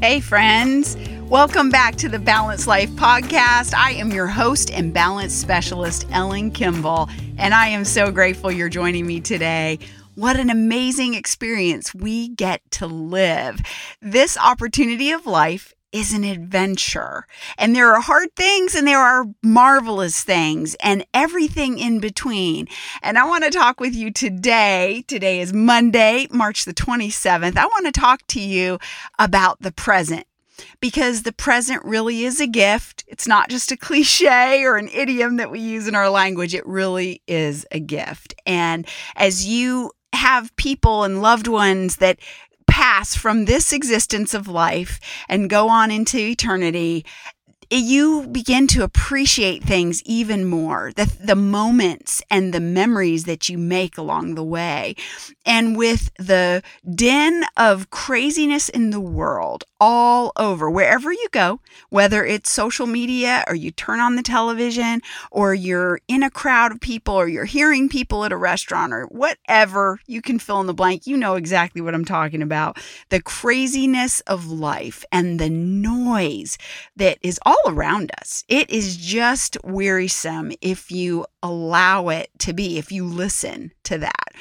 Hey, friends. Welcome back to the Balanced Life Podcast. I am your host and balance specialist, Ellen Kimball, and I am so grateful you're joining me today. What an amazing experience we get to live. This opportunity of life is an adventure. And there are hard things and there are marvelous things and everything in between. And I want to talk with you today. Today is Monday, March the 27th. I want to talk to you about the present because the present really is a gift. It's not just a cliche or an idiom that we use in our language. It really is a gift. And as you have people and loved ones that pass from this existence of life and go on into eternity, you begin to appreciate things even more. The, the moments and the memories that you make along the way. And with the din of craziness in the world all over wherever you go whether it's social media or you turn on the television or you're in a crowd of people or you're hearing people at a restaurant or whatever you can fill in the blank. You know exactly what I'm talking about. The craziness of life and the noise that is all all around us. It is just wearisome if you allow it to be, if you listen to that.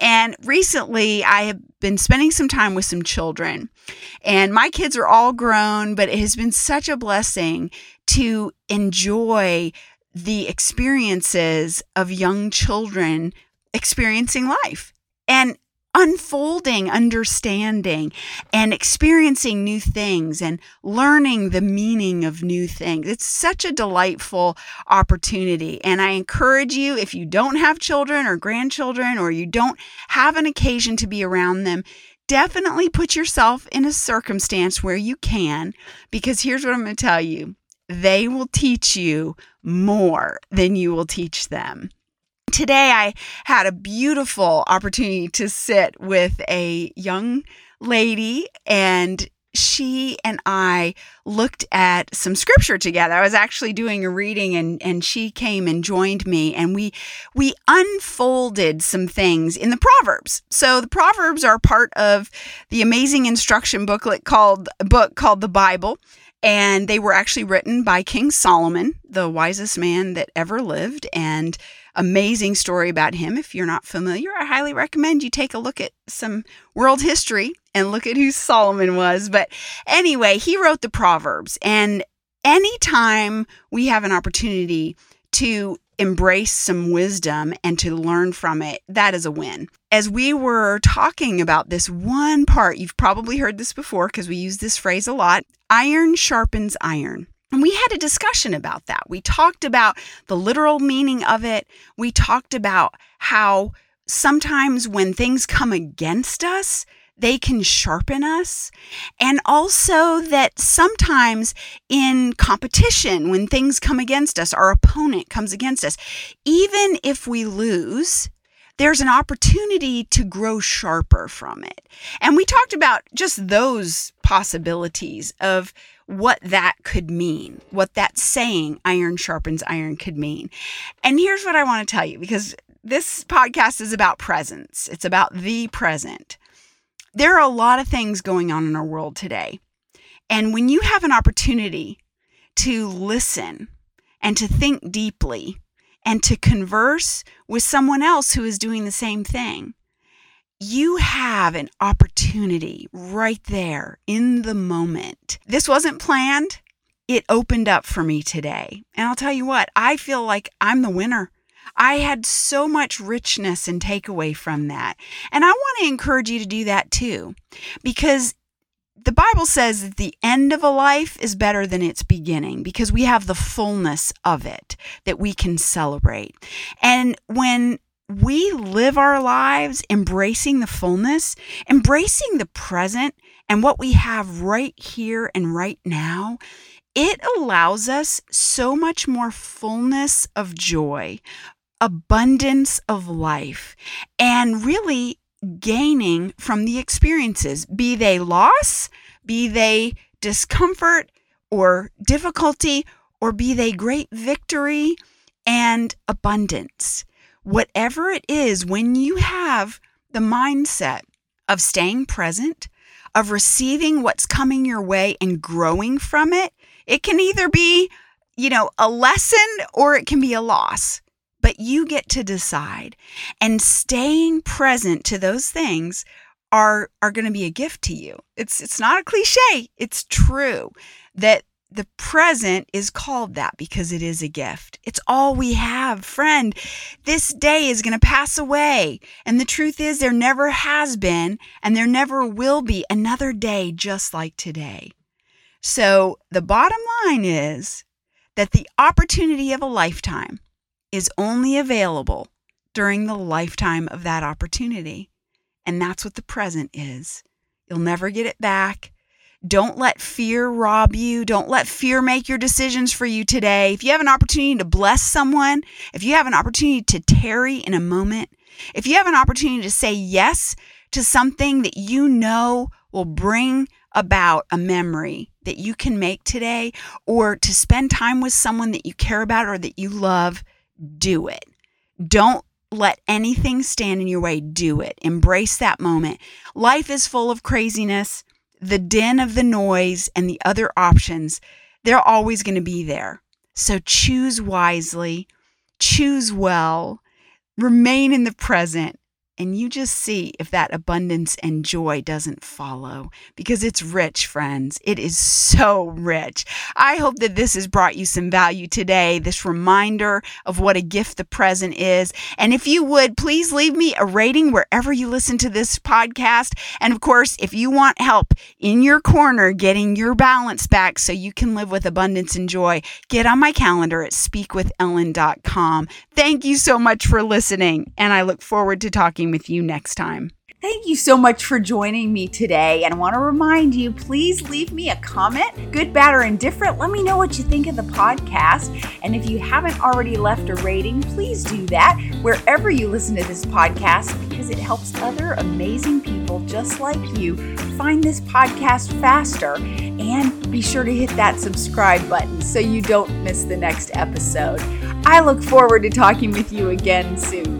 And recently, I have been spending some time with some children, and my kids are all grown, but it has been such a blessing to enjoy the experiences of young children experiencing life. And unfolding understanding and experiencing new things and learning the meaning of new things. It's such a delightful opportunity. And I encourage you, if you don't have children or grandchildren or you don't have an occasion to be around them, definitely put yourself in a circumstance where you can, because here's what I'm going to tell you they will teach you more than you will teach them. Today, I had a beautiful opportunity to sit with a young lady, and she and I looked at some scripture together. I was actually doing a reading and and she came and joined me and we we unfolded some things in the Proverbs. So the Proverbs are part of the amazing instruction booklet called book called the Bible and they were actually written by King Solomon, the wisest man that ever lived and amazing story about him. If you're not familiar, I highly recommend you take a look at some world history and look at who Solomon was. But anyway, he wrote the Proverbs. And anytime we have an opportunity to embrace some wisdom and to learn from it, that is a win. As we were talking about this one part, you've probably heard this before because we use this phrase a lot iron sharpens iron. And we had a discussion about that. We talked about the literal meaning of it. We talked about how sometimes when things come against us, they can sharpen us. And also that sometimes in competition, when things come against us, our opponent comes against us, even if we lose, there's an opportunity to grow sharper from it. And we talked about just those possibilities of what that could mean, what that saying, iron sharpens iron, could mean. And here's what I want to tell you because this podcast is about presence, it's about the present. There are a lot of things going on in our world today. And when you have an opportunity to listen and to think deeply and to converse with someone else who is doing the same thing, you have an opportunity right there in the moment. This wasn't planned. It opened up for me today. And I'll tell you what, I feel like I'm the winner. I had so much richness and takeaway from that. And I want to encourage you to do that too, because the Bible says that the end of a life is better than its beginning because we have the fullness of it that we can celebrate. And when we live our lives embracing the fullness, embracing the present and what we have right here and right now, it allows us so much more fullness of joy, abundance of life, and really gaining from the experiences, be they loss, be they discomfort or difficulty, or be they great victory and abundance whatever it is, when you have the mindset of staying present, of receiving what's coming your way and growing from it, it can either be, you know, a lesson or it can be a loss. But you get to decide. And staying present to those things are are going to be a gift to you. It's it's not a cliche. It's true that the present is called that because it is a gift. It's all we have, friend. This day is going to pass away. And the truth is, there never has been and there never will be another day just like today. So the bottom line is that the opportunity of a lifetime is only available during the lifetime of that opportunity. And that's what the present is. You'll never get it back. Don't let fear rob you. Don't let fear make your decisions for you today. If you have an opportunity to bless someone, if you have an opportunity to tarry in a moment, if you have an opportunity to say yes to something that you know will bring about a memory that you can make today, or to spend time with someone that you care about or that you love, do it. Don't let anything stand in your way. Do it. Embrace that moment. Life is full of craziness the din of the noise and the other options, they're always going to be there. So choose wisely, choose well, remain in the present, and you just see if that abundance and joy doesn't follow because it's rich, friends. It is so rich. I hope that this has brought you some value today, this reminder of what a gift the present is. And if you would, please leave me a rating wherever you listen to this podcast. And of course, if you want help in your corner getting your balance back so you can live with abundance and joy, get on my calendar at speakwithellen.com. Thank you so much for listening, and I look forward to talking with you next time. Thank you so much for joining me today. And I want to remind you please leave me a comment, good, bad, or indifferent. Let me know what you think of the podcast. And if you haven't already left a rating, please do that wherever you listen to this podcast because it helps other amazing people just like you find this podcast faster. And be sure to hit that subscribe button so you don't miss the next episode. I look forward to talking with you again soon.